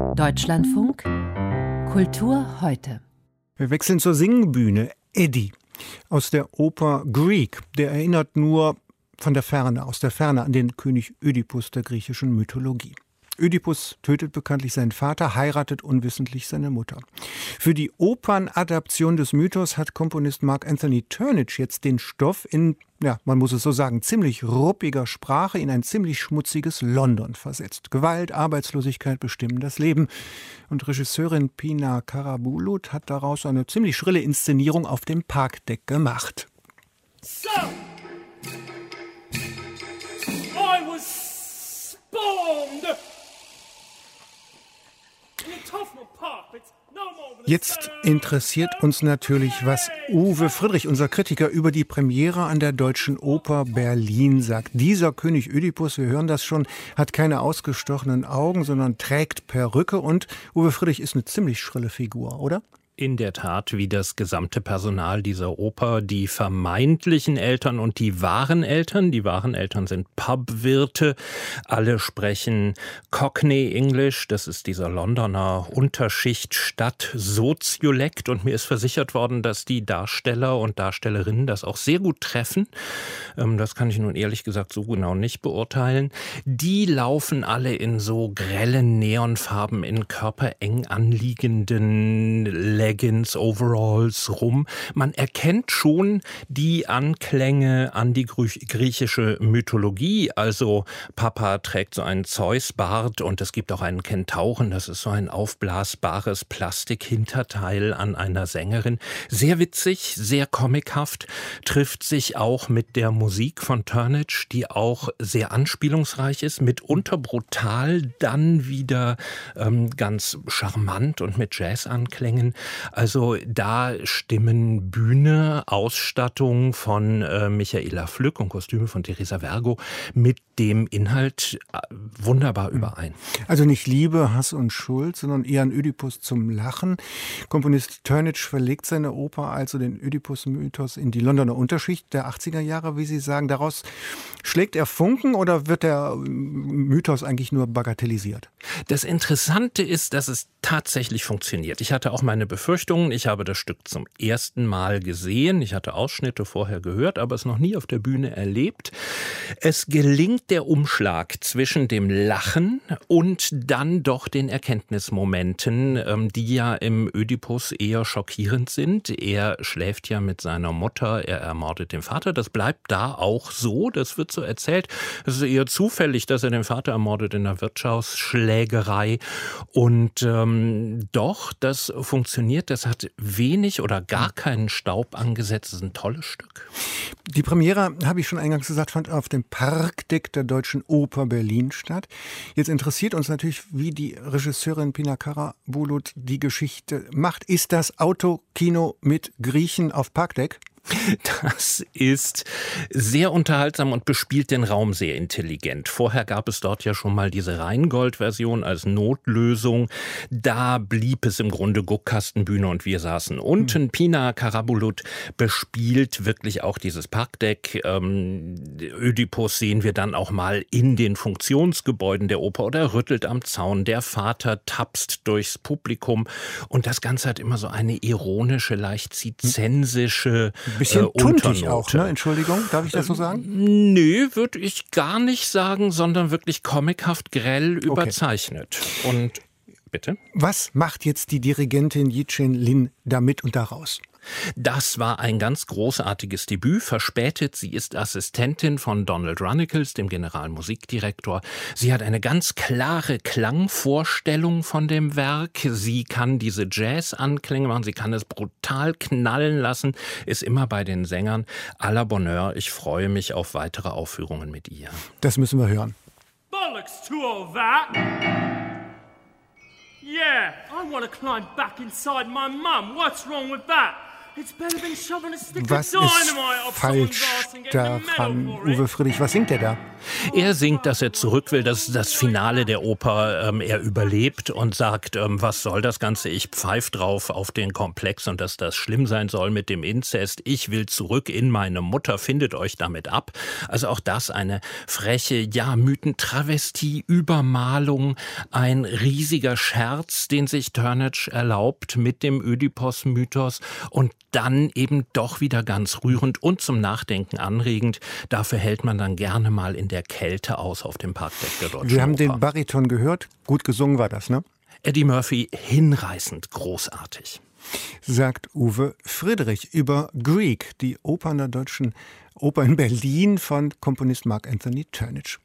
Deutschlandfunk Kultur heute. Wir wechseln zur Singbühne. Eddie aus der Oper Greek. Der erinnert nur von der Ferne, aus der Ferne an den König Ödipus der griechischen Mythologie. Ödipus tötet bekanntlich seinen Vater, heiratet unwissentlich seine Mutter. Für die Opernadaption des Mythos hat Komponist Mark Anthony Turnage jetzt den Stoff in, ja, man muss es so sagen, ziemlich ruppiger Sprache in ein ziemlich schmutziges London versetzt. Gewalt, Arbeitslosigkeit bestimmen das Leben. Und Regisseurin Pina Karabulut hat daraus eine ziemlich schrille Inszenierung auf dem Parkdeck gemacht. So. Jetzt interessiert uns natürlich, was Uwe Friedrich, unser Kritiker, über die Premiere an der Deutschen Oper Berlin sagt. Dieser König Ödipus, wir hören das schon, hat keine ausgestochenen Augen, sondern trägt Perücke und Uwe Friedrich ist eine ziemlich schrille Figur, oder? In der Tat wie das gesamte Personal dieser Oper, die vermeintlichen Eltern und die wahren Eltern. Die wahren Eltern sind Pubwirte. Alle sprechen Cockney English. Das ist dieser Londoner Unterschichtstadt Soziolekt. Und mir ist versichert worden, dass die Darsteller und Darstellerinnen das auch sehr gut treffen. Ähm, das kann ich nun ehrlich gesagt so genau nicht beurteilen. Die laufen alle in so grellen Neonfarben in körpereng anliegenden Leggings Leggings, Overalls rum. Man erkennt schon die Anklänge an die griechische Mythologie. Also Papa trägt so einen Zeus-Bart und es gibt auch einen Kentauren. Das ist so ein aufblasbares Plastikhinterteil an einer Sängerin. Sehr witzig, sehr comichaft, trifft sich auch mit der Musik von Turnage, die auch sehr anspielungsreich ist, mitunter brutal, dann wieder ähm, ganz charmant und mit Jazzanklängen. Also da stimmen Bühne, Ausstattung von äh, Michaela Flück und Kostüme von Theresa Vergo mit dem Inhalt äh, wunderbar überein. Also nicht Liebe, Hass und Schuld, sondern eher ein Ödipus zum Lachen. Komponist Turnage verlegt seine Oper also den Ödipus-Mythos in die Londoner Unterschicht der 80er Jahre, wie Sie sagen. Daraus schlägt er Funken oder wird der Mythos eigentlich nur bagatellisiert? Das Interessante ist, dass es tatsächlich funktioniert. Ich hatte auch meine Befürchtungen. Ich habe das Stück zum ersten Mal gesehen. Ich hatte Ausschnitte vorher gehört, aber es noch nie auf der Bühne erlebt. Es gelingt der Umschlag zwischen dem Lachen und dann doch den Erkenntnismomenten, ähm, die ja im Ödipus eher schockierend sind. Er schläft ja mit seiner Mutter, er ermordet den Vater. Das bleibt da auch so. Das wird so erzählt. Es ist eher zufällig, dass er den Vater ermordet in einer Wirtschaftsschlägerei. Und ähm, doch, das funktioniert. Das hat wenig oder gar keinen Staub angesetzt. Das ist ein tolles Stück. Die Premiere, habe ich schon eingangs gesagt, fand auf dem Parkdeck der Deutschen Oper Berlin statt. Jetzt interessiert uns natürlich, wie die Regisseurin Pina Karabulut die Geschichte macht. Ist das Autokino mit Griechen auf Parkdeck? Das ist sehr unterhaltsam und bespielt den Raum sehr intelligent. Vorher gab es dort ja schon mal diese Rheingold-Version als Notlösung. Da blieb es im Grunde Guckkastenbühne und wir saßen unten. Mhm. Pina Karabulut bespielt wirklich auch dieses Parkdeck. Ähm, Ödipus sehen wir dann auch mal in den Funktionsgebäuden der Oper oder rüttelt am Zaun. Der Vater tapst durchs Publikum und das Ganze hat immer so eine ironische, leicht zizensische ein bisschen äh, tuntig auch, ne? Entschuldigung, darf ich das so sagen? Nö, würde ich gar nicht sagen, sondern wirklich comichaft grell überzeichnet. Okay. Und bitte? Was macht jetzt die Dirigentin Yichen Lin damit und daraus? Das war ein ganz großartiges Debüt. Verspätet, sie ist Assistentin von Donald Runnicles, dem Generalmusikdirektor. Sie hat eine ganz klare Klangvorstellung von dem Werk. Sie kann diese Jazz-Anklänge machen, sie kann es brutal knallen lassen, ist immer bei den Sängern. À la Bonheur, ich freue mich auf weitere Aufführungen mit ihr. Das müssen wir hören. Bollocks to all that! Yeah, I want to climb back inside my mum. What's wrong with that? Was ist falsch daran, Uwe Friedrich? Was singt er da? Er singt, dass er zurück will, dass das Finale der Oper ähm, er überlebt und sagt, ähm, was soll das Ganze? Ich pfeif drauf auf den Komplex und dass das schlimm sein soll mit dem Inzest. Ich will zurück in meine Mutter, findet euch damit ab. Also auch das eine freche, ja, Mythentravestie, Übermalung, ein riesiger Scherz, den sich Turnage erlaubt mit dem Ödipos-Mythos und dann eben doch wieder ganz rührend und zum Nachdenken anregend. Dafür hält man dann gerne mal in der Kälte aus auf dem Parkdeck der Deutschen Wir haben Oper. den Bariton gehört. Gut gesungen war das, ne? Eddie Murphy hinreißend großartig. Sagt Uwe Friedrich über Greek, die Oper in der Deutschen Oper in Berlin von Komponist Mark Anthony Turnage.